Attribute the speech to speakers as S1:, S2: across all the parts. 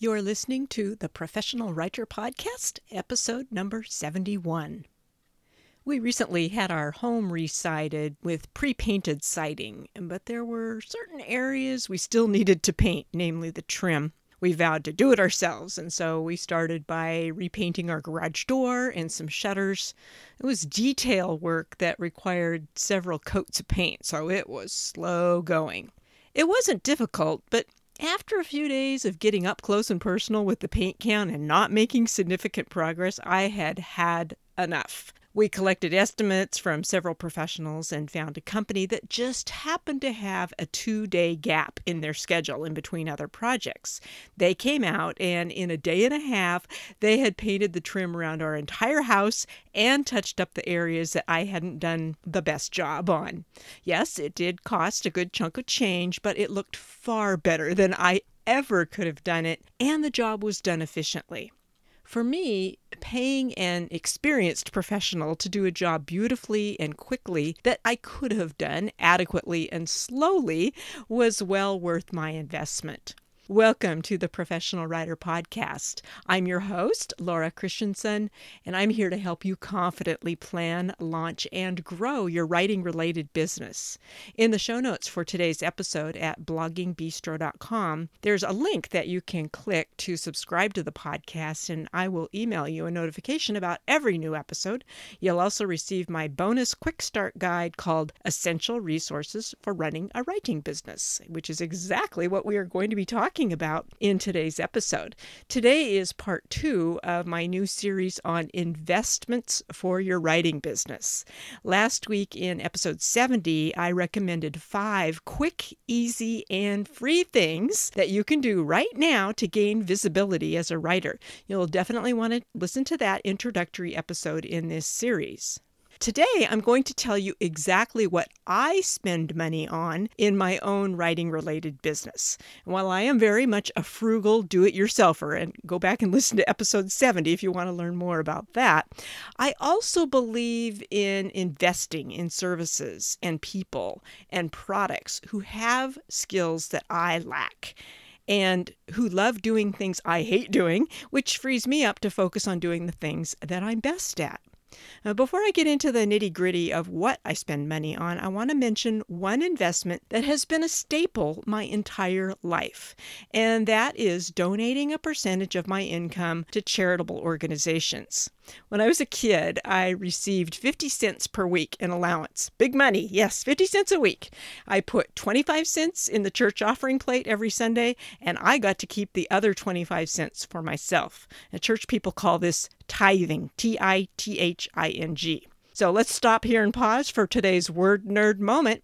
S1: You're listening to the Professional Writer Podcast, episode number 71. We recently had our home resided with pre painted siding, but there were certain areas we still needed to paint, namely the trim. We vowed to do it ourselves, and so we started by repainting our garage door and some shutters. It was detail work that required several coats of paint, so it was slow going. It wasn't difficult, but after a few days of getting up close and personal with the paint can and not making significant progress, I had had enough. We collected estimates from several professionals and found a company that just happened to have a two day gap in their schedule in between other projects. They came out, and in a day and a half, they had painted the trim around our entire house and touched up the areas that I hadn't done the best job on. Yes, it did cost a good chunk of change, but it looked far better than I ever could have done it, and the job was done efficiently. For me, paying an experienced professional to do a job beautifully and quickly that I could have done adequately and slowly was well worth my investment. Welcome to the Professional Writer Podcast. I'm your host, Laura Christensen, and I'm here to help you confidently plan, launch, and grow your writing related business. In the show notes for today's episode at bloggingbistro.com, there's a link that you can click to subscribe to the podcast, and I will email you a notification about every new episode. You'll also receive my bonus quick start guide called Essential Resources for Running a Writing Business, which is exactly what we are going to be talking talking about in today's episode. Today is part two of my new series on investments for your writing business. Last week in episode 70, I recommended five quick, easy, and free things that you can do right now to gain visibility as a writer. You'll definitely want to listen to that introductory episode in this series. Today, I'm going to tell you exactly what I spend money on in my own writing related business. And while I am very much a frugal do it yourselfer, and go back and listen to episode 70 if you want to learn more about that, I also believe in investing in services and people and products who have skills that I lack and who love doing things I hate doing, which frees me up to focus on doing the things that I'm best at. Now, before I get into the nitty gritty of what I spend money on, I want to mention one investment that has been a staple my entire life, and that is donating a percentage of my income to charitable organizations. When I was a kid, I received 50 cents per week in allowance. Big money, yes, 50 cents a week. I put 25 cents in the church offering plate every Sunday, and I got to keep the other 25 cents for myself. The church people call this tithing, T I T H I N G. So let's stop here and pause for today's word nerd moment.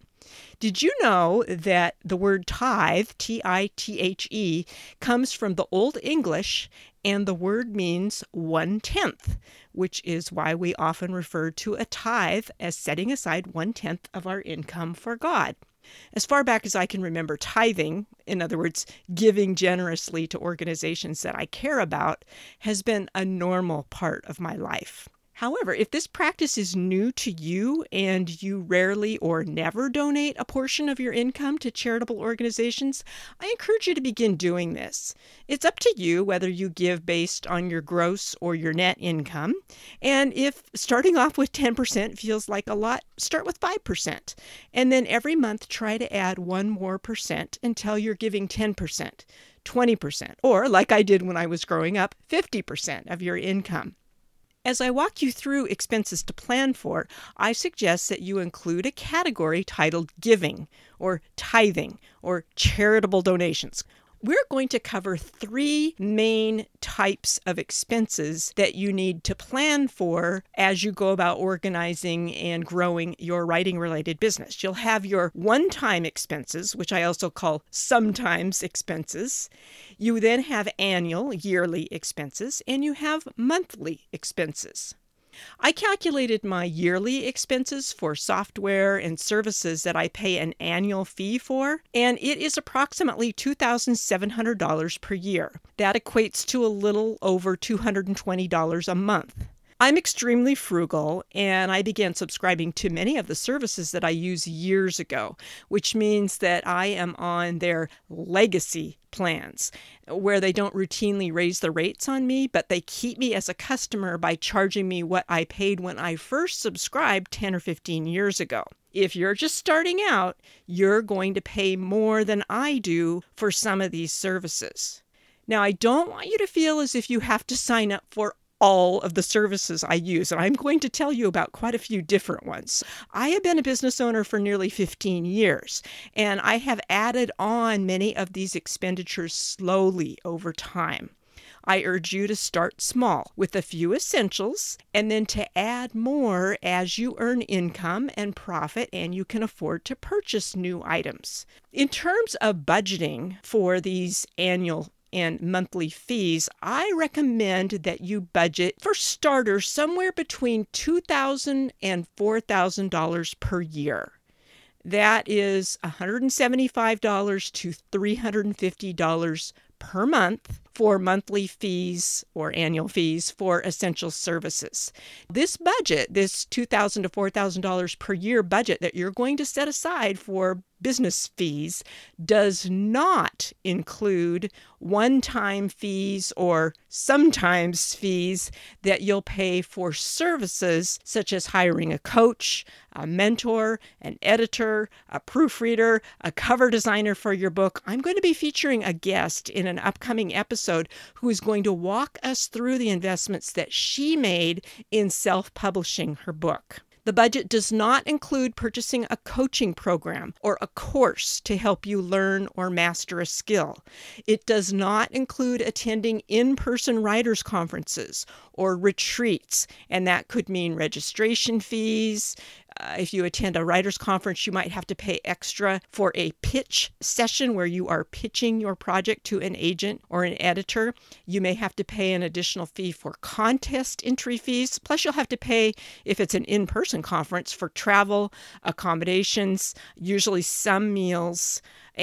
S1: Did you know that the word tithe, T I T H E, comes from the Old English and the word means one tenth, which is why we often refer to a tithe as setting aside one tenth of our income for God. As far back as I can remember, tithing, in other words, giving generously to organizations that I care about, has been a normal part of my life. However, if this practice is new to you and you rarely or never donate a portion of your income to charitable organizations, I encourage you to begin doing this. It's up to you whether you give based on your gross or your net income. And if starting off with 10% feels like a lot, start with 5%. And then every month try to add one more percent until you're giving 10%, 20%, or like I did when I was growing up, 50% of your income. As I walk you through expenses to plan for, I suggest that you include a category titled Giving, or Tithing, or Charitable Donations we're going to cover three main types of expenses that you need to plan for as you go about organizing and growing your writing related business. You'll have your one time expenses, which I also call sometimes expenses. You then have annual, yearly expenses, and you have monthly expenses. I calculated my yearly expenses for software and services that I pay an annual fee for, and it is approximately $2,700 per year. That equates to a little over $220 a month. I'm extremely frugal and I began subscribing to many of the services that I use years ago, which means that I am on their legacy plans where they don't routinely raise the rates on me, but they keep me as a customer by charging me what I paid when I first subscribed 10 or 15 years ago. If you're just starting out, you're going to pay more than I do for some of these services. Now, I don't want you to feel as if you have to sign up for all of the services I use, and I'm going to tell you about quite a few different ones. I have been a business owner for nearly 15 years, and I have added on many of these expenditures slowly over time. I urge you to start small with a few essentials and then to add more as you earn income and profit and you can afford to purchase new items. In terms of budgeting for these annual and monthly fees, I recommend that you budget for starters somewhere between $2,000 and $4,000 per year. That is $175 to $350 per month for monthly fees or annual fees for essential services. This budget, this 2,000 to $4,000 per year budget that you're going to set aside for business fees does not include one time fees or sometimes fees that you'll pay for services such as hiring a coach, a mentor, an editor, a proofreader, a cover designer for your book. I'm going to be featuring a guest in an upcoming episode who is going to walk us through the investments that she made in self publishing her book. The budget does not include purchasing a coaching program or a course to help you learn or master a skill. It does not include attending in person writers' conferences or retreats, and that could mean registration fees, uh, if you attend a writers conference, you might have to pay extra for a pitch session where you are pitching your project to an agent or an editor. You may have to pay an additional fee for contest entry fees. Plus, you'll have to pay if it's an in person conference for travel, accommodations, usually some meals,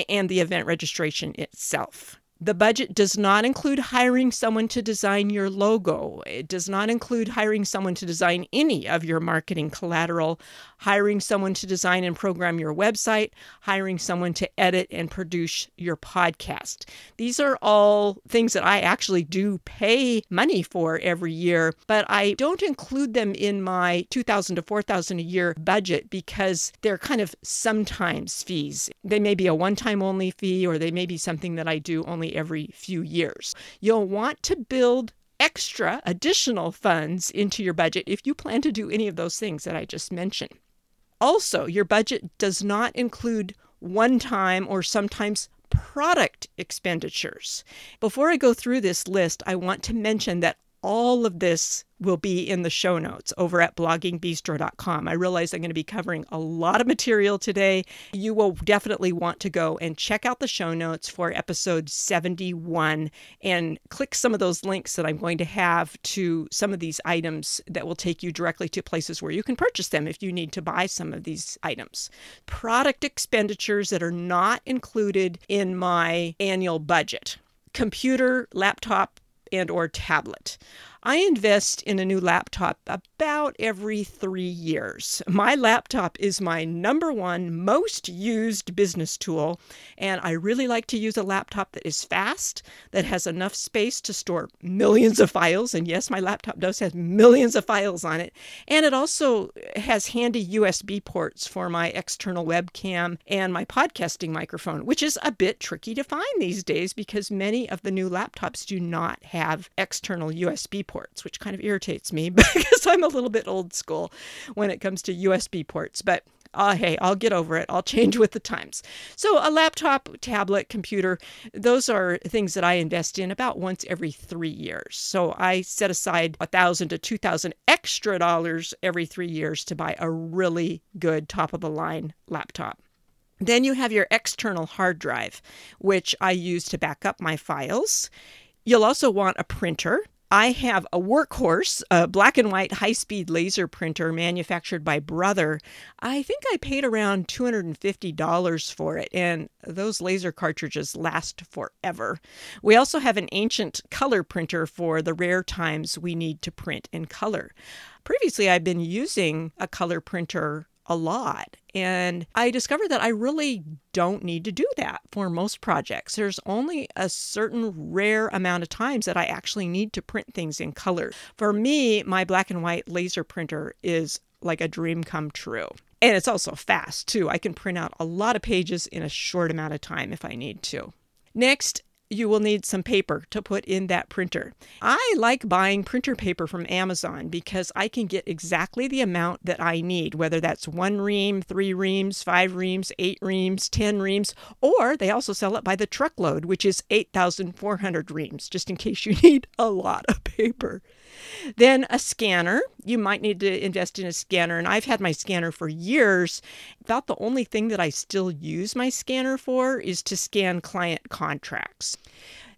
S1: and the event registration itself. The budget does not include hiring someone to design your logo. It does not include hiring someone to design any of your marketing collateral, hiring someone to design and program your website, hiring someone to edit and produce your podcast. These are all things that I actually do pay money for every year, but I don't include them in my 2000 to 4000 a year budget because they're kind of sometimes fees. They may be a one-time only fee or they may be something that I do only every few years. You'll want to build extra additional funds into your budget if you plan to do any of those things that I just mentioned. Also, your budget does not include one time or sometimes product expenditures. Before I go through this list, I want to mention that all of this will be in the show notes over at bloggingbistro.com. I realize I'm going to be covering a lot of material today. You will definitely want to go and check out the show notes for episode 71 and click some of those links that I'm going to have to some of these items that will take you directly to places where you can purchase them if you need to buy some of these items. Product expenditures that are not included in my annual budget computer, laptop, and or tablet. I invest in a new laptop about every three years. My laptop is my number one most used business tool, and I really like to use a laptop that is fast, that has enough space to store millions of files. And yes, my laptop does have millions of files on it. And it also has handy USB ports for my external webcam and my podcasting microphone, which is a bit tricky to find these days because many of the new laptops do not have external USB ports, which kind of irritates me because I'm a little bit old school when it comes to USB ports. But uh, hey, I'll get over it. I'll change with the times. So, a laptop, tablet, computer, those are things that I invest in about once every three years. So, I set aside a thousand to two thousand extra dollars every three years to buy a really good top of the line laptop. Then you have your external hard drive, which I use to back up my files. You'll also want a printer. I have a workhorse, a black and white high speed laser printer manufactured by Brother. I think I paid around $250 for it, and those laser cartridges last forever. We also have an ancient color printer for the rare times we need to print in color. Previously, I've been using a color printer a lot. And I discovered that I really don't need to do that for most projects. There's only a certain rare amount of times that I actually need to print things in color. For me, my black and white laser printer is like a dream come true. And it's also fast too. I can print out a lot of pages in a short amount of time if I need to. Next, you will need some paper to put in that printer. I like buying printer paper from Amazon because I can get exactly the amount that I need, whether that's one ream, three reams, five reams, eight reams, 10 reams, or they also sell it by the truckload, which is 8,400 reams, just in case you need a lot of paper. Then a scanner. You might need to invest in a scanner. And I've had my scanner for years. About the only thing that I still use my scanner for is to scan client contracts.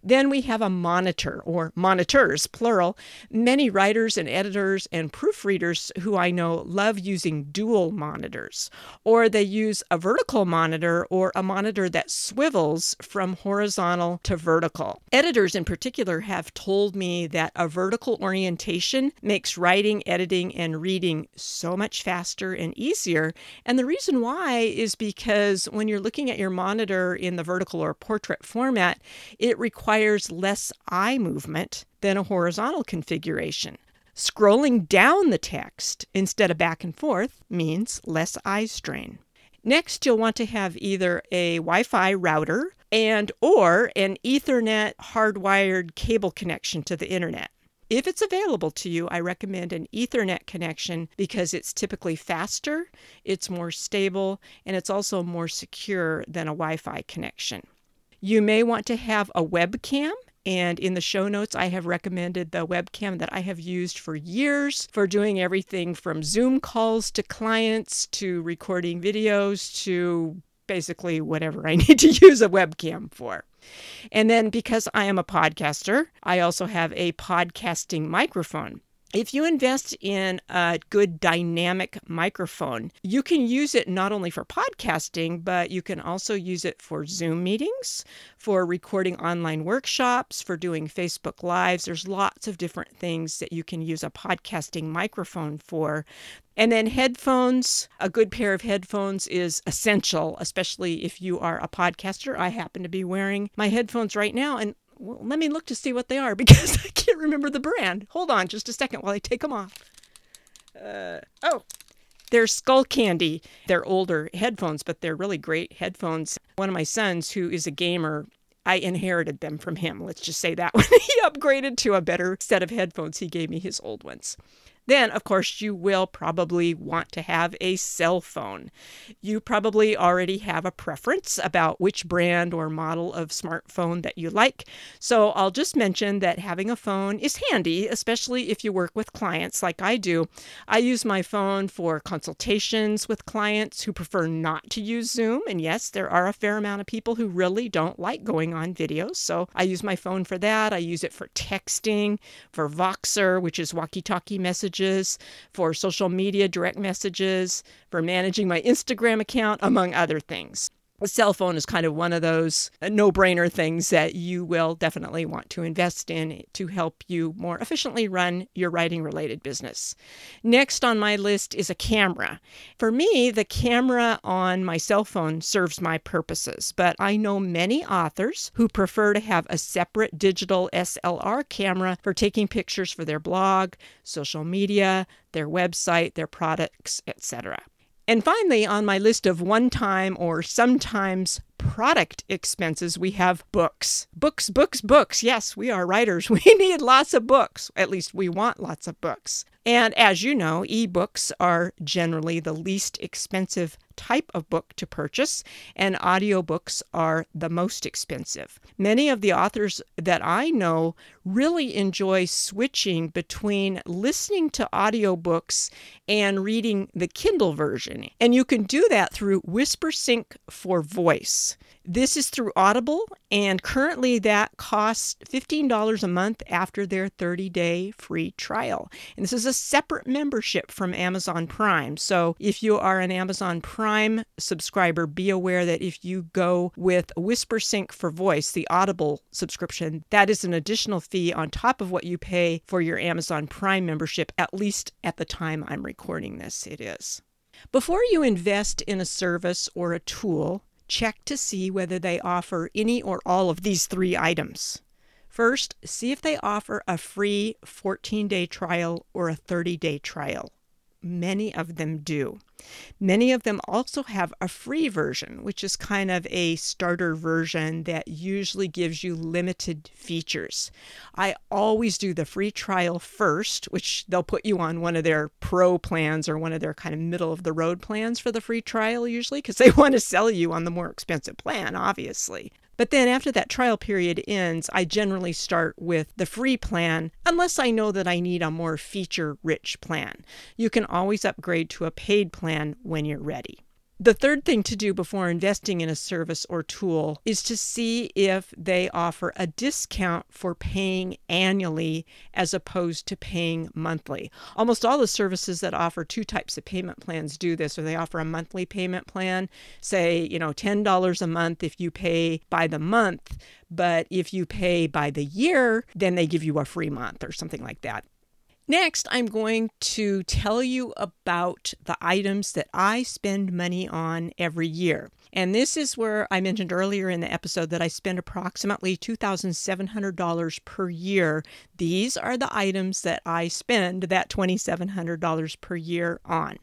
S1: Then we have a monitor or monitors, plural. Many writers and editors and proofreaders who I know love using dual monitors, or they use a vertical monitor or a monitor that swivels from horizontal to vertical. Editors in particular have told me that a vertical orientation makes writing, editing, and reading so much faster and easier. And the reason why is because when you're looking at your monitor in the vertical or portrait format, it requires requires less eye movement than a horizontal configuration. Scrolling down the text instead of back and forth means less eye strain. Next, you'll want to have either a Wi-Fi router and or an Ethernet hardwired cable connection to the internet. If it's available to you, I recommend an Ethernet connection because it's typically faster, it's more stable, and it's also more secure than a Wi Fi connection. You may want to have a webcam. And in the show notes, I have recommended the webcam that I have used for years for doing everything from Zoom calls to clients to recording videos to basically whatever I need to use a webcam for. And then because I am a podcaster, I also have a podcasting microphone. If you invest in a good dynamic microphone, you can use it not only for podcasting, but you can also use it for Zoom meetings, for recording online workshops, for doing Facebook Lives. There's lots of different things that you can use a podcasting microphone for. And then headphones, a good pair of headphones is essential, especially if you are a podcaster. I happen to be wearing my headphones right now, and well, let me look to see what they are because I can't remember the brand. Hold on just a second while I take them off. Uh, oh, they're Skullcandy. They're older headphones, but they're really great headphones. One of my sons, who is a gamer, I inherited them from him. Let's just say that when he upgraded to a better set of headphones, he gave me his old ones. Then, of course, you will probably want to have a cell phone. You probably already have a preference about which brand or model of smartphone that you like. So I'll just mention that having a phone is handy, especially if you work with clients like I do. I use my phone for consultations with clients who prefer not to use Zoom. And yes, there are a fair amount of people who really don't like going on videos. So I use my phone for that. I use it for texting, for Voxer, which is walkie talkie messages messages, for social media direct messages, for managing my Instagram account, among other things. A cell phone is kind of one of those uh, no brainer things that you will definitely want to invest in to help you more efficiently run your writing related business. Next on my list is a camera. For me, the camera on my cell phone serves my purposes, but I know many authors who prefer to have a separate digital SLR camera for taking pictures for their blog, social media, their website, their products, etc. And finally, on my list of one time or sometimes product expenses, we have books. Books, books, books. Yes, we are writers. We need lots of books. At least we want lots of books. And as you know, ebooks are generally the least expensive type of book to purchase, and audiobooks are the most expensive. Many of the authors that I know really enjoy switching between listening to audiobooks and reading the Kindle version. And you can do that through WhisperSync for Voice. This is through Audible, and currently that costs $15 a month after their 30 day free trial. And this is a separate membership from Amazon Prime. So if you are an Amazon Prime subscriber, be aware that if you go with WhisperSync for Voice, the Audible subscription, that is an additional fee on top of what you pay for your Amazon Prime membership, at least at the time I'm recording this, it is. Before you invest in a service or a tool, check to see whether they offer any or all of these three items. First, see if they offer a free 14 day trial or a 30 day trial. Many of them do. Many of them also have a free version, which is kind of a starter version that usually gives you limited features. I always do the free trial first, which they'll put you on one of their pro plans or one of their kind of middle of the road plans for the free trial, usually, because they want to sell you on the more expensive plan, obviously. But then after that trial period ends, I generally start with the free plan unless I know that I need a more feature rich plan. You can always upgrade to a paid plan when you're ready. The third thing to do before investing in a service or tool is to see if they offer a discount for paying annually as opposed to paying monthly. Almost all the services that offer two types of payment plans do this, or they offer a monthly payment plan, say, you know, $10 a month if you pay by the month, but if you pay by the year, then they give you a free month or something like that. Next, I'm going to tell you about the items that I spend money on every year. And this is where I mentioned earlier in the episode that I spend approximately $2,700 per year. These are the items that I spend that $2,700 per year on.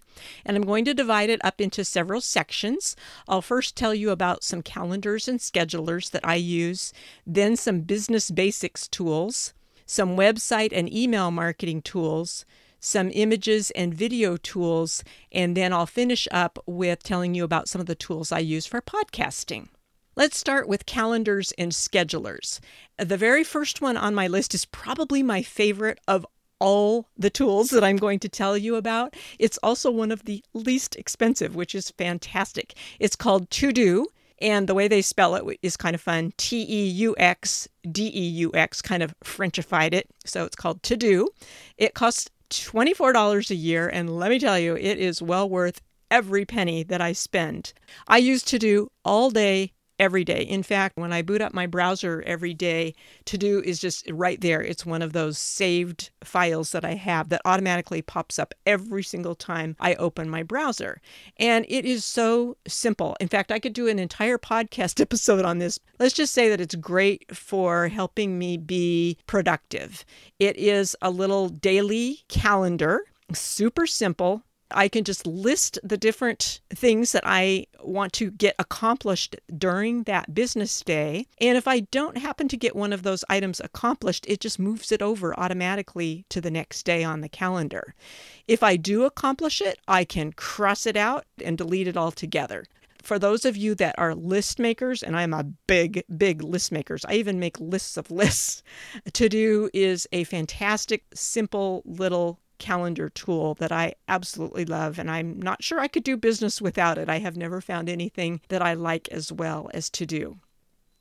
S1: And I'm going to divide it up into several sections. I'll first tell you about some calendars and schedulers that I use, then some business basics tools some website and email marketing tools, some images and video tools, and then I'll finish up with telling you about some of the tools I use for podcasting. Let's start with calendars and schedulers. The very first one on my list is probably my favorite of all the tools that I'm going to tell you about. It's also one of the least expensive, which is fantastic. It's called To and the way they spell it is kind of fun T E U X D E U X, kind of Frenchified it. So it's called TeuxDeux. It costs $24 a year. And let me tell you, it is well worth every penny that I spend. I use TeuxDeux all day, every day. In fact, when I boot up my browser every day, TeuxDeux is just right there. It's one of those saved files that I have that automatically pops up every single time I open my browser. And it is so simple. In fact, I could do an entire podcast episode on this. Let's just say that it's great for helping me be productive. It is a little daily calendar super simple, I can just list the different things that I want to get accomplished during that business day. And if I don't happen to get one of those items accomplished, it just moves it over automatically to the next day on the calendar. If I do accomplish it, I can cross it out and delete it altogether for those of you that are list makers, and I'm a big, big list makers, I even make lists of lists. TeuxDeux is a fantastic, simple little calendar tool that I absolutely love, and I'm not sure I could do business without it. I have never found anything that I like as well as TeuxDeux.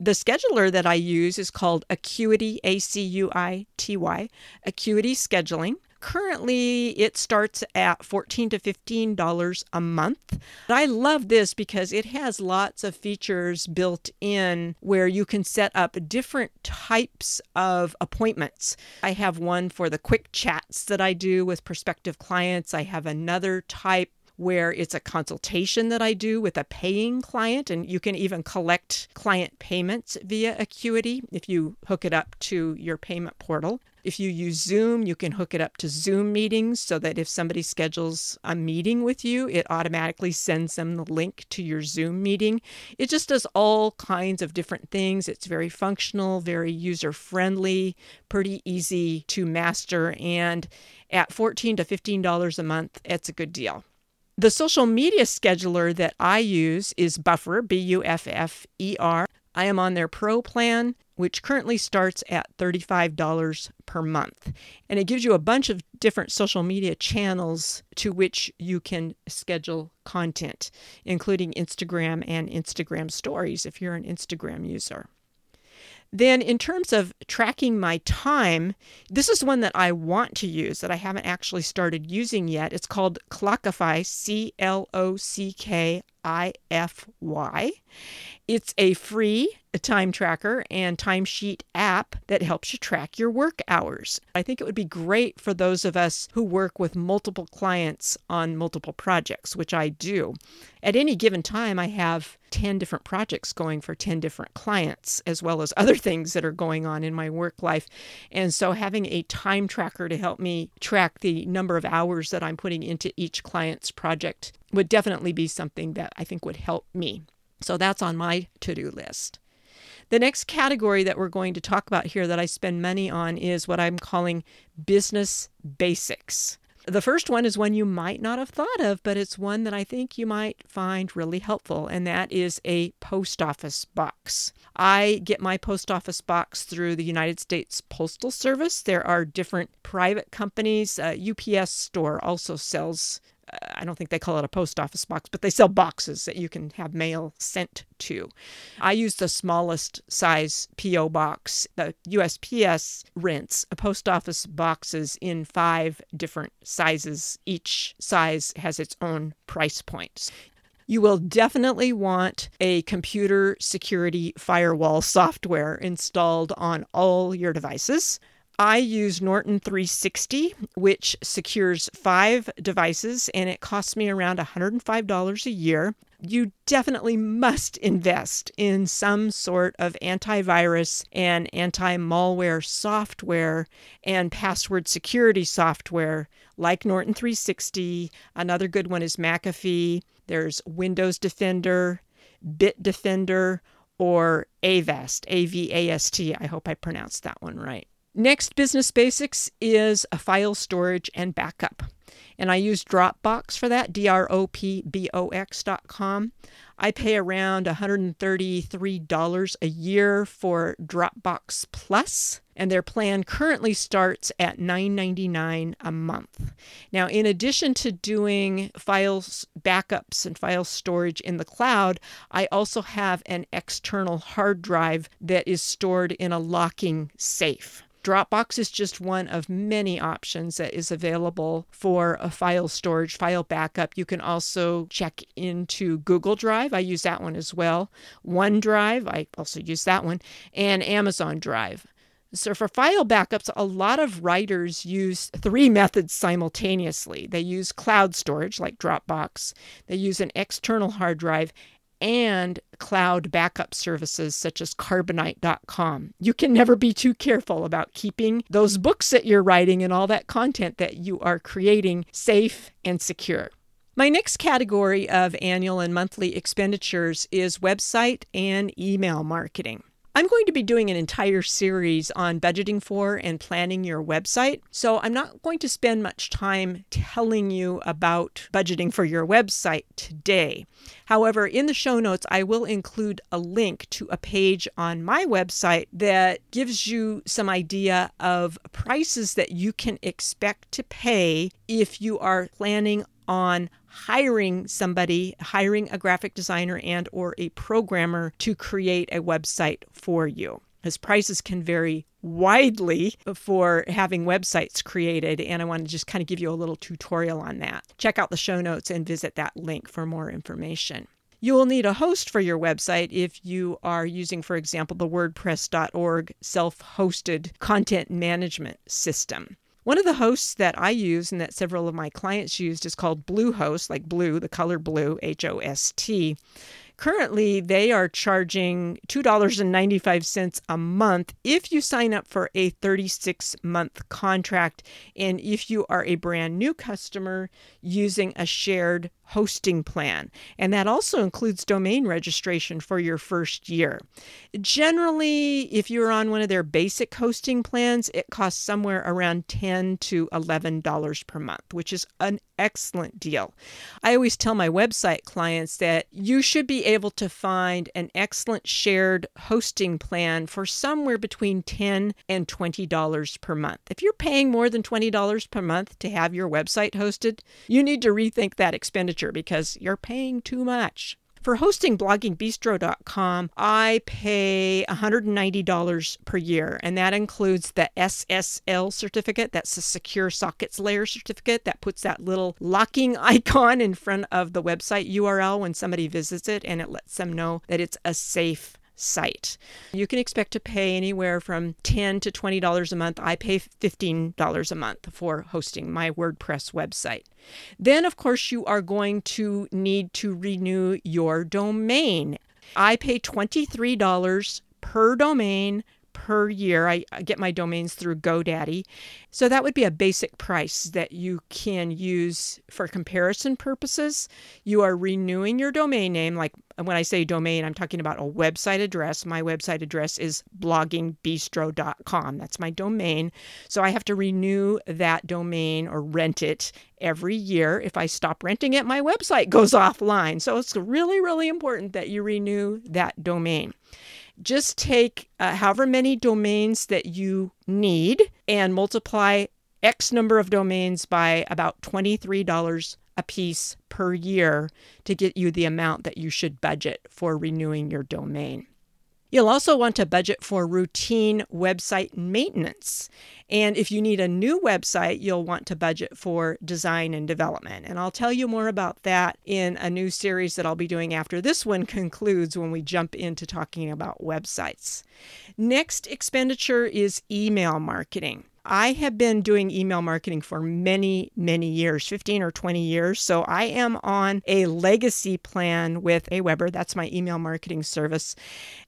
S1: The scheduler that I use is called Acuity, A C U I T Y, Acuity Scheduling. Currently, it starts at 14 to $15 a month. I love this because it has lots of features built in where you can set up different types of appointments. I have one for the quick chats that I do with prospective clients. I have another type where it's a consultation that I do with a paying client, and you can even collect client payments via Acuity if you hook it up to your payment portal. If you use Zoom, you can hook it up to Zoom meetings so that if somebody schedules a meeting with you, it automatically sends them the link to your Zoom meeting. It just does all kinds of different things. It's very functional, very user friendly, pretty easy to master, and at 14 to $15 a month, it's a good deal. The social media scheduler that I use is Buffer, B U F F E R. I am on their pro plan, which currently starts at $35 per month. And it gives you a bunch of different social media channels to which you can schedule content, including Instagram and Instagram stories if you're an Instagram user. Then, in terms of tracking my time, this is one that I want to use that I haven't actually started using yet. It's called Clockify, C L O C K I F Y. It's a free time tracker and timesheet app that helps you track your work hours. I think it would be great for those of us who work with multiple clients on multiple projects, which I do. At any given time, I have 10 different projects going for 10 different clients, as well as other things that are going on in my work life. And so, having a time tracker to help me track the number of hours that I'm putting into each client's project would definitely be something that I think would help me. So that's on my to do list. The next category that we're going to talk about here that I spend money on is what I'm calling business basics. The first one is one you might not have thought of, but it's one that I think you might find really helpful, and that is a post office box. I get my post office box through the United States Postal Service. There are different private companies. Uh, UPS store also sells Uh, I don't think they call it a post office box, but they sell boxes that you can have mail sent to. I use the smallest size P.O. box. The USPS rents post office boxes in five different sizes. Each size has its own price points. You will definitely want a computer security firewall software installed on all your devices. I use Norton 360, which secures five devices and it costs me around $105 a year. You definitely must invest in some sort of antivirus and anti malware software and password security software like Norton 360. Another good one is McAfee. There's Windows Defender, Bitdefender, or Avast, A V A S T. I hope I pronounced that one right. Next business basics is a file storage and backup. And I use Dropbox for that, D R O P B O X.com. I pay around $133 a year for Dropbox Plus, and their plan currently starts at $9.99 a month. Now, in addition to doing files backups and file storage in the cloud, I also have an external hard drive that is stored in a locking safe. Dropbox is just one of many options that is available for a file storage, file backup. You can also check into Google Drive. I use that one as well. OneDrive, I also use that one, and Amazon Drive. So, for file backups, a lot of writers use three methods simultaneously. They use cloud storage like Dropbox, they use an external hard drive, and cloud backup services such as carbonite.com. You can never be too careful about keeping those books that you're writing and all that content that you are creating safe and secure. My next category of annual and monthly expenditures is website and email marketing. I'm going to be doing an entire series on budgeting for and planning your website. So I'm not going to spend much time telling you about budgeting for your website today. However, in the show notes, I will include a link to a page on my website that gives you some idea of prices that you can expect to pay if you are planning on hiring somebody, hiring a graphic designer and or a programmer to create a website for you. As prices can vary widely for having websites created, and I want to just kind of give you a little tutorial on that. Check out the show notes and visit that link for more information. You will need a host for your website if you are using, for example, the WordPress.org self hosted content management system. One of the hosts that I use and that several of my clients used is called Bluehost, like blue, the color blue, H O S T. Currently, they are charging $2.95 a month if you sign up for a 36 month contract. And if you are a brand new customer using a shared hosting plan. And that also includes domain registration for your first year. Generally, if you're on one of their basic hosting plans, it costs somewhere around 10 to $11 per month, which is an excellent deal. I always tell my website clients that you should be able to find an excellent shared hosting plan for somewhere between 10 and $20 per month. If you're paying more than $20 per month to have your website hosted, you need to rethink that expenditure because you're paying too much. For hosting bloggingbistro.com, I pay $190 per year, and that includes the SSL certificate. That's the Secure Sockets Layer certificate that puts that little locking icon in front of the website URL when somebody visits it, and it lets them know that it's a safe site. You can expect to pay anywhere from 10 to $20 a month. I pay $15 a month for hosting my WordPress website. Then, of course, you are going to need to renew your domain. I pay $23 per domain per year. I, get my domains through GoDaddy. So that would be a basic price that you can use for comparison purposes. You are renewing your domain name. Like when I say domain, I'm talking about a website address. My website address is bloggingbistro.com. That's my domain. So I have to renew that domain or rent it every year. If I stop renting it, my website goes offline. So it's really, really important that you renew that domain just take uh, however many domains that you need and multiply X number of domains by about $23 a piece per year to get you the amount that you should budget for renewing your domain. You'll also want to budget for routine website maintenance. And if you need a new website, you'll want to budget for design and development. And I'll tell you more about that in a new series that I'll be doing after this one concludes when we jump into talking about websites. Next expenditure is email marketing. I have been doing email marketing for many, many years 15 or 20 years. So I am on a legacy plan with Aweber. That's my email marketing service.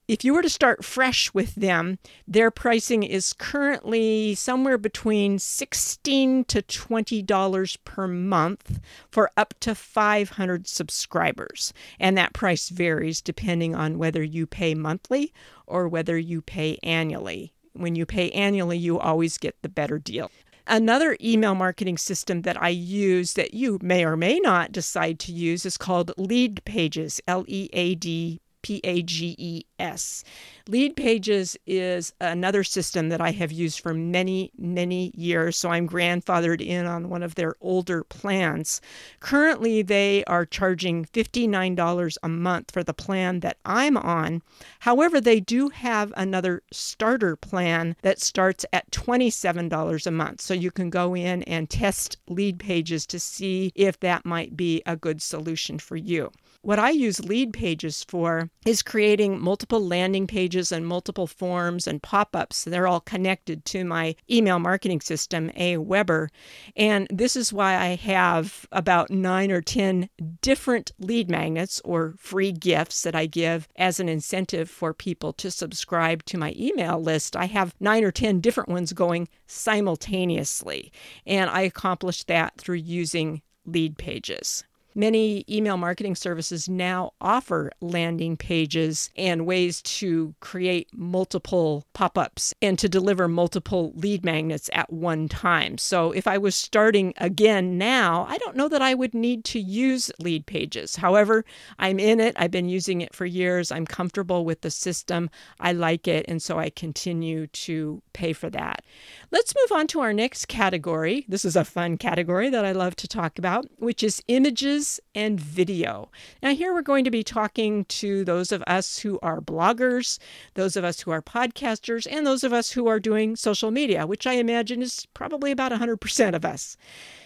S1: If you were to start fresh with them, their pricing is currently somewhere between 16 to $20 per month for up to 500 subscribers. And that price varies depending on whether you pay monthly or whether you pay annually. When you pay annually, you always get the better deal. Another email marketing system that I use that you may or may not decide to use is called Lead Pages, L E A D P A G E S. Lead Pages is another system that I have used for many, many years. So I'm grandfathered in on one of their older plans. Currently, they are charging $59 a month for the plan that I'm on. However, they do have another starter plan that starts at $27 a month. So you can go in and test lead pages to see if that might be a good solution for you. What I use lead pages for is creating multiple landing pages and multiple forms and pop ups. They're all connected to my email marketing system, Aweber. And this is why I have about nine or 10 different lead magnets or free gifts that I give as an incentive for people to subscribe to my email list. I have nine or 10 different ones going simultaneously. And I accomplish that through using lead pages. Many email marketing services now offer landing pages and ways to create multiple pop ups and to deliver multiple lead magnets at one time. So, if I was starting again now, I don't know that I would need to use lead pages. However, I'm in it, I've been using it for years, I'm comfortable with the system, I like it, and so I continue to pay for that. Let's move on to our next category. This is a fun category that I love to talk about, which is images images and video. Now, here we're going to be talking to those of us who are bloggers, those of us who are podcasters, and those of us who are doing social media, which I imagine is probably about 100% of us.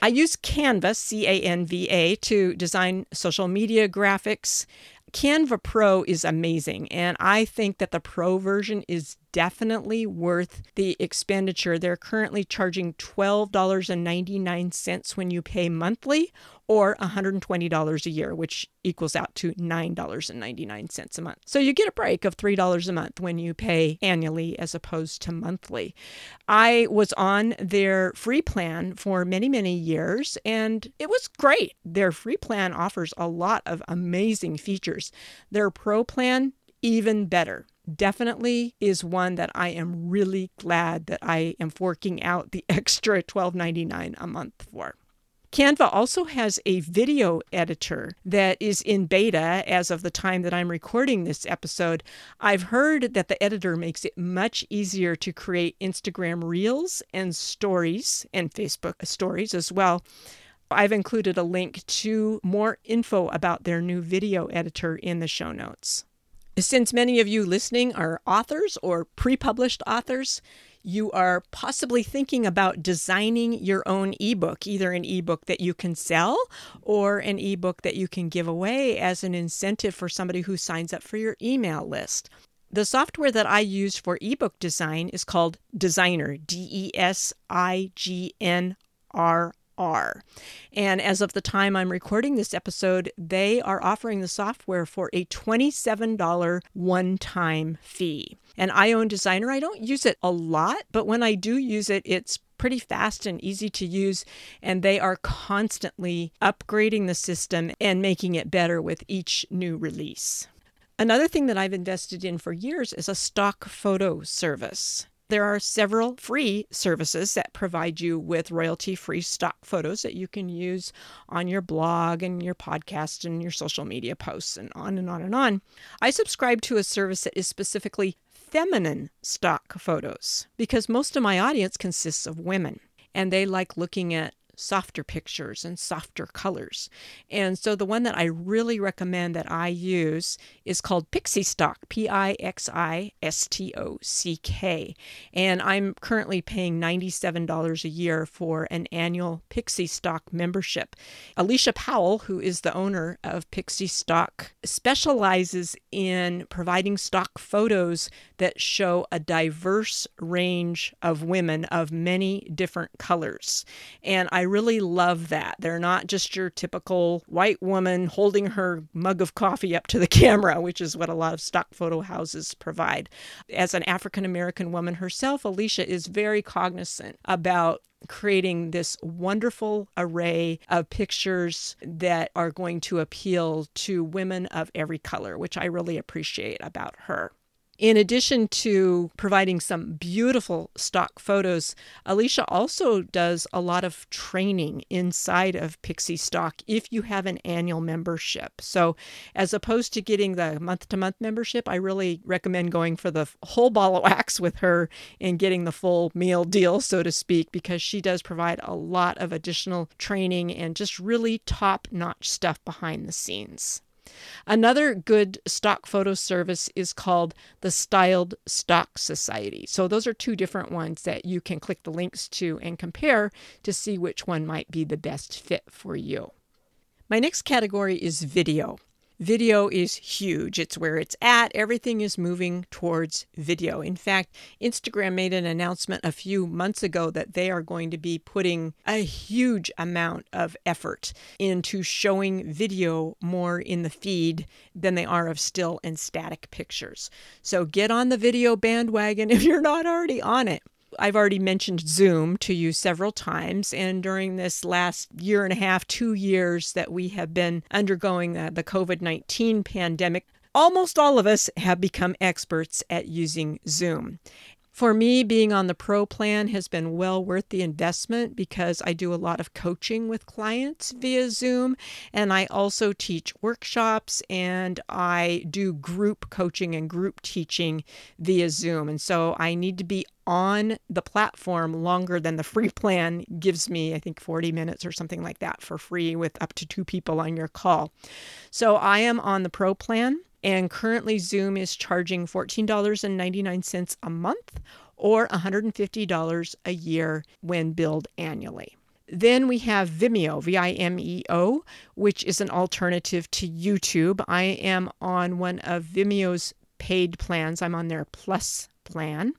S1: I use Canva, C A N V A, to design social media graphics. Canva Pro is amazing, and I think that the Pro version is definitely worth the expenditure. They're currently charging $12.99 when you pay monthly or $120 a year, which equals out to $9.99 a month. So you get a break of $3 a month when you pay annually as opposed to monthly. I was on their free plan for many, many years and it was great. Their free plan offers a lot of amazing features. Their pro plan, even better definitely is one that I am really glad that I am forking out the extra $12.99 a month for. Canva also has a video editor that is in beta as of the time that I'm recording this episode. I've heard that the editor makes it much easier to create Instagram reels and stories and Facebook stories as well I've included a link to more info about their new video editor in the show notes. Since many of you listening are authors or pre published authors, you are possibly thinking about designing your own ebook, either an ebook that you can sell or an ebook that you can give away as an incentive for somebody who signs up for your email list. The software that I use for ebook design is called Designrr, D E S I G N R R. And as of the time I'm recording this episode, they are offering the software for a $27 one time fee. And I own Designrr. I don't use it a lot, but when I do use it, it's pretty fast and easy to use, and they are constantly upgrading the system and making it better with each new release. Another thing that I've invested in for years is a stock photo service. There are several free services that provide you with royalty free stock photos that you can use on your blog and your podcast and your social media posts and on and on and on. I subscribe to a service that is specifically feminine stock photos because most of my audience consists of women and they like looking at softer pictures and softer colors. And so the one that I really recommend that I use is called Pixistock, P I X I S T O C K. And I'm currently paying $97 a year for an annual Pixistock membership. Alicia Powell, who is the owner of Pixistock, specializes in providing stock photos that show a diverse range of women of many different colors. And I really love that. They're not just your typical white woman holding her mug of coffee up to the camera, which is what a lot of stock photo houses provide. As an African American woman herself, Alicia is very cognizant about creating this wonderful array of pictures that are going to appeal to women of every color, which I really appreciate about her. In addition to providing some beautiful stock photos, Alicia also does a lot of training inside of Pixistock if you have an annual membership. So, as opposed to getting the month to month membership, I really recommend going for the whole ball of wax with her and getting the full meal deal, so to speak, because she does provide a lot of additional training and just really top notch stuff behind the scenes. Another good stock photo service is called the Styled Stock Society. So, those are two different ones that you can click the links to and compare to see which one might be the best fit for you. My next category is video. Video is huge. It's where it's at. Everything is moving towards video. In fact, Instagram made an announcement a few months ago that they are going to be putting a huge amount of effort into showing video more in the feed than they are of still and static pictures. So get on the video bandwagon if you're not already on it. I've already mentioned Zoom to you several times, and during this last year and a half, two years that we have been undergoing the, the COVID 19 pandemic, almost all of us have become experts at using Zoom. For me, being on the pro plan has been well worth the investment because I do a lot of coaching with clients via Zoom. And I also teach workshops and I do group coaching and group teaching via Zoom. And so I need to be on the platform longer than the free plan gives me, I think 40 minutes or something like that for free with up to two people on your call. So I am on the pro plan. And currently, Zoom is charging $14.99 a month or $150 a year when billed annually. Then we have Vimeo, V I M E O, which is an alternative to YouTube. I am on one of Vimeo's paid plans. I'm on their Plus plan.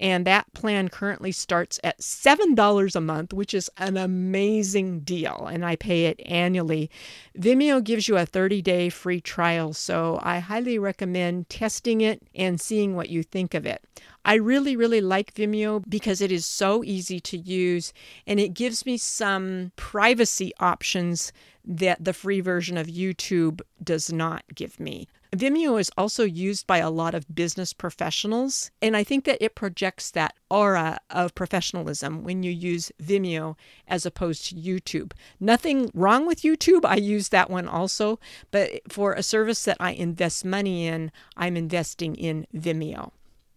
S1: And that plan currently starts at $7 a month, which is an amazing deal. And I pay it annually. Vimeo gives you a 30 day free trial. So I highly recommend testing it and seeing what you think of it. I really, really like Vimeo because it is so easy to use and it gives me some privacy options that the free version of YouTube does not give me. Vimeo is also used by a lot of business professionals, and I think that it projects that aura of professionalism when you use Vimeo as opposed to YouTube. Nothing wrong with YouTube, I use that one also, but for a service that I invest money in, I'm investing in Vimeo.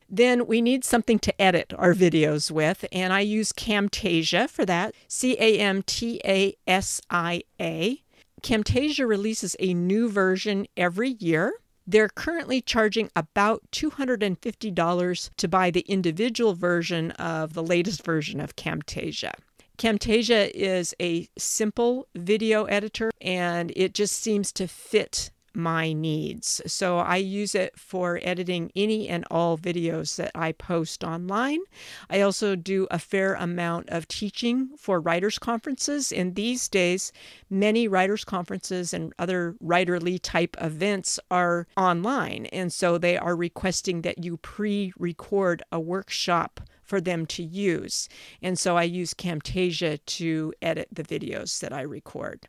S1: Then we need something to edit our videos with, and I use Camtasia for that C A M T A S I A. Camtasia releases a new version every year. They're currently charging about $250 to buy the individual version of the latest version of Camtasia. Camtasia is a simple video editor and it just seems to fit my needs. So I use it for editing any and all videos that I post online. I also do a fair amount of teaching for writers' conferences. And these days, many writers' conferences and other writerly type events are online. And so they are requesting that you pre record a workshop for them to use. And so I use Camtasia to edit the videos that I record.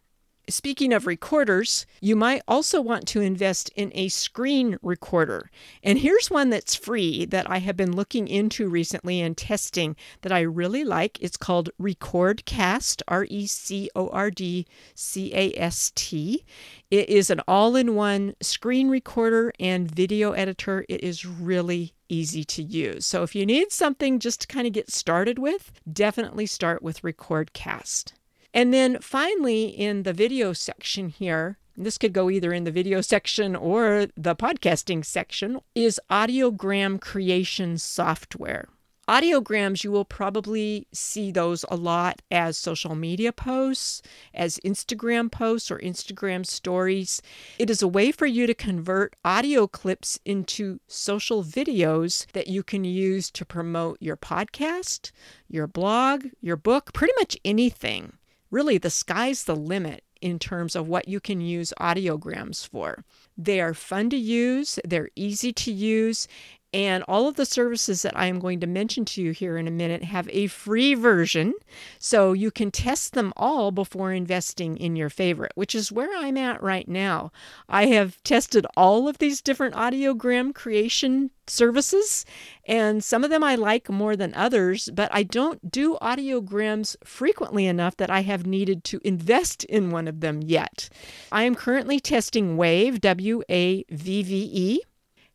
S1: Speaking of recorders, you might also want to invest in a screen recorder. And here's one that's free that I have been looking into recently and testing that I really like. It's called Recordcast, R E C O R D C A S T. It is an all in one screen recorder and video editor. It is really easy to use. So if you need something just to kind of get started with, definitely start with Recordcast. And then finally, in the video section here, this could go either in the video section or the podcasting section, is audiogram creation software. Audiograms, you will probably see those a lot as social media posts, as Instagram posts or Instagram stories. It is a way for you to convert audio clips into social videos that you can use to promote your podcast, your blog, your book, pretty much anything really the sky's the limit in terms of what you can use audiograms for. They are fun to use, they're easy to use, and all of the services that I am going to mention to you here in a minute have a free version. So you can test them all before investing in your favorite, which is where I'm at right now. I have tested all of these different audiogram creation services, and some of them I like more than others, but I don't do audiograms frequently enough that I have needed to invest in one of them yet. I am currently testing Wavve, W A V V E.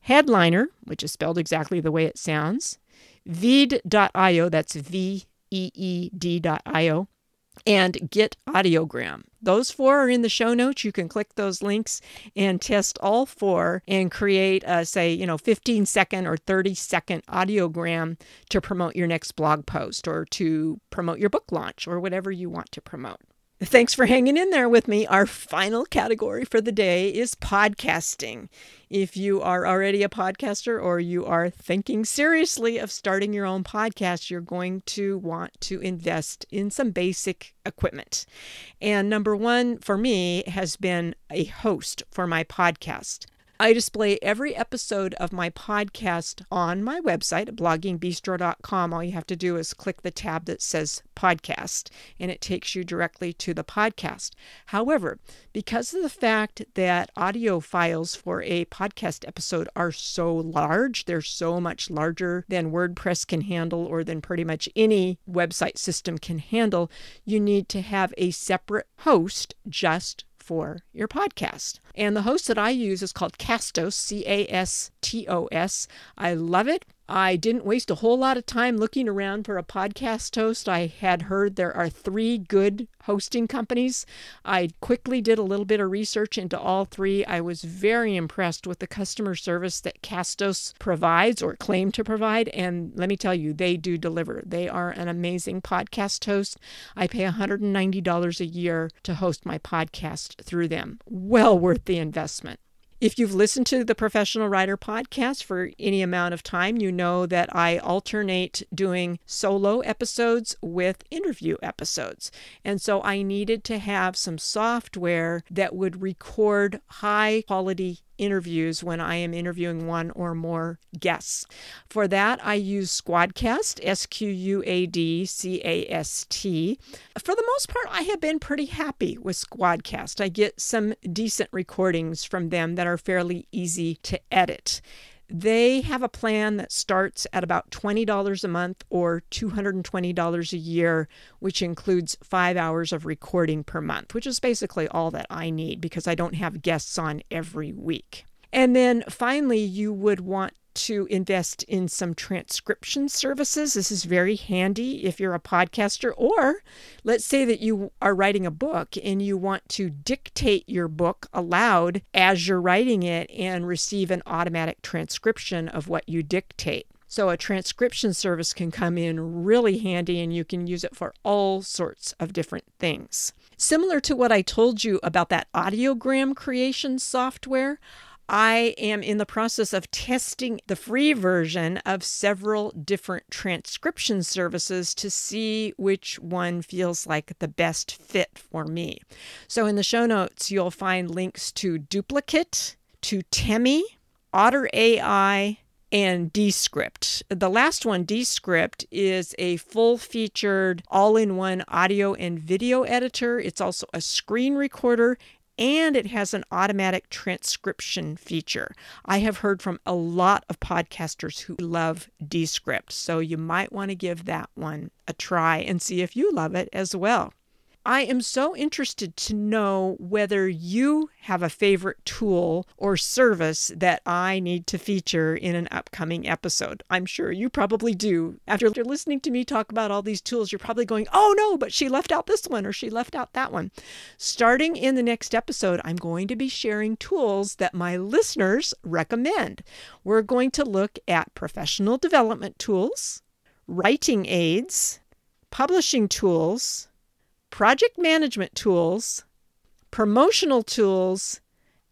S1: Headliner, which is spelled exactly the way it sounds, Veed.io, that's V E E D.io, and Get Audiogram. Those four are in the show notes. You can click those links and test all four and create a, say, you know, 15 second or 30 second audiogram to promote your next blog post or to promote your book launch or whatever you want to promote. Thanks for hanging in there with me. Our final category for the day is podcasting. If you are already a podcaster or you are thinking seriously of starting your own podcast, you're going to want to invest in some basic equipment. And number one for me has been a host for my podcast. I display every episode of my podcast on my website bloggingbistro.com. All you have to do is click the tab that says podcast, and it takes you directly to the podcast. However, because of the fact that audio files for a podcast episode are so large, they're so much larger than WordPress can handle or than pretty much any website system can handle, you need to have a separate host just for your podcast. And the host that I use is called Castos, C A S T O S. I love it. I didn't waste a whole lot of time looking around for a podcast host. I had heard there are three good hosting companies. I quickly did a little bit of research into all three. I was very impressed with the customer service that Castos provides or claim to provide. And let me tell you, they do deliver. They are an amazing podcast host. I pay $190 a year to host my podcast through them. Well worth the investment. If you've listened to the Professional Writer podcast for any amount of time, you know that I alternate doing solo episodes with interview episodes. And so I needed to have some software that would record high quality interviews when I am interviewing one or more guests. For that, I use Squadcast, S Q U A D C A S T. For the most part, I have been pretty happy with Squadcast. I get some decent recordings from them that are fairly easy to edit. They have a plan that starts at about $20 a month or $220 a year, which includes five hours of recording per month, which is basically all that I need because I don't have guests on every week. And then finally, you would want to invest in some transcription services. This is very handy if you're a podcaster, or let's say that you are writing a book and you want to dictate your book aloud as you're writing it and receive an automatic transcription of what you dictate. So, a transcription service can come in really handy and you can use it for all sorts of different things. Similar to what I told you about that audiogram creation software, I am in the process of testing the free version of several different transcription services to see which one feels like the best fit for me. So, in the show notes, you'll find links to Duplicate, to Temi, Otter AI, and Descript. The last one, Descript, is a full featured all in one audio and video editor. It's also a screen recorder and it has an automatic transcription feature. I have heard from a lot of podcasters who love Descript, so you might want to give that one a try and see if you love it as well. I am so interested to know whether you have a favorite tool or service that I need to feature in an upcoming episode. I'm sure you probably do. After listening to me talk about all these tools, you're probably going, oh no, but she left out this one or she left out that one. Starting in the next episode, I'm going to be sharing tools that my listeners recommend. We're going to look at professional development tools, writing aids, publishing tools project management tools, promotional tools,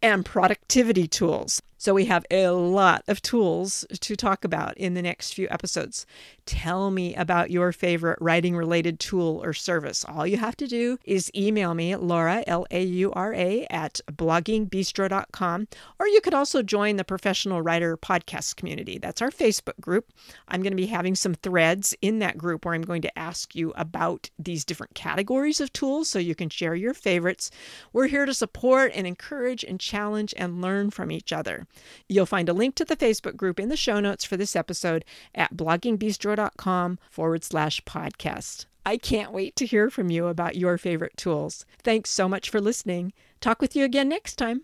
S1: and productivity tools. So we have a lot of tools to talk about in the next few episodes. Tell me about your favorite writing related tool or service. All you have to do is email me Laura, L A U R A, at bloggingbistro.com. Or you could also join the Professional Writer Podcast community. That's our Facebook group. I'm going to be having some threads in that group where I'm going to ask you about these different categories of tools so you can share your favorites. We're here to support and encourage and challenge and learn from each other. You'll find a link to the Facebook group in the show notes for this episode at bloggingbistro.com forward slash podcast. I can't wait to hear from you about your favorite tools. Thanks so much for listening. Talk with you again next time.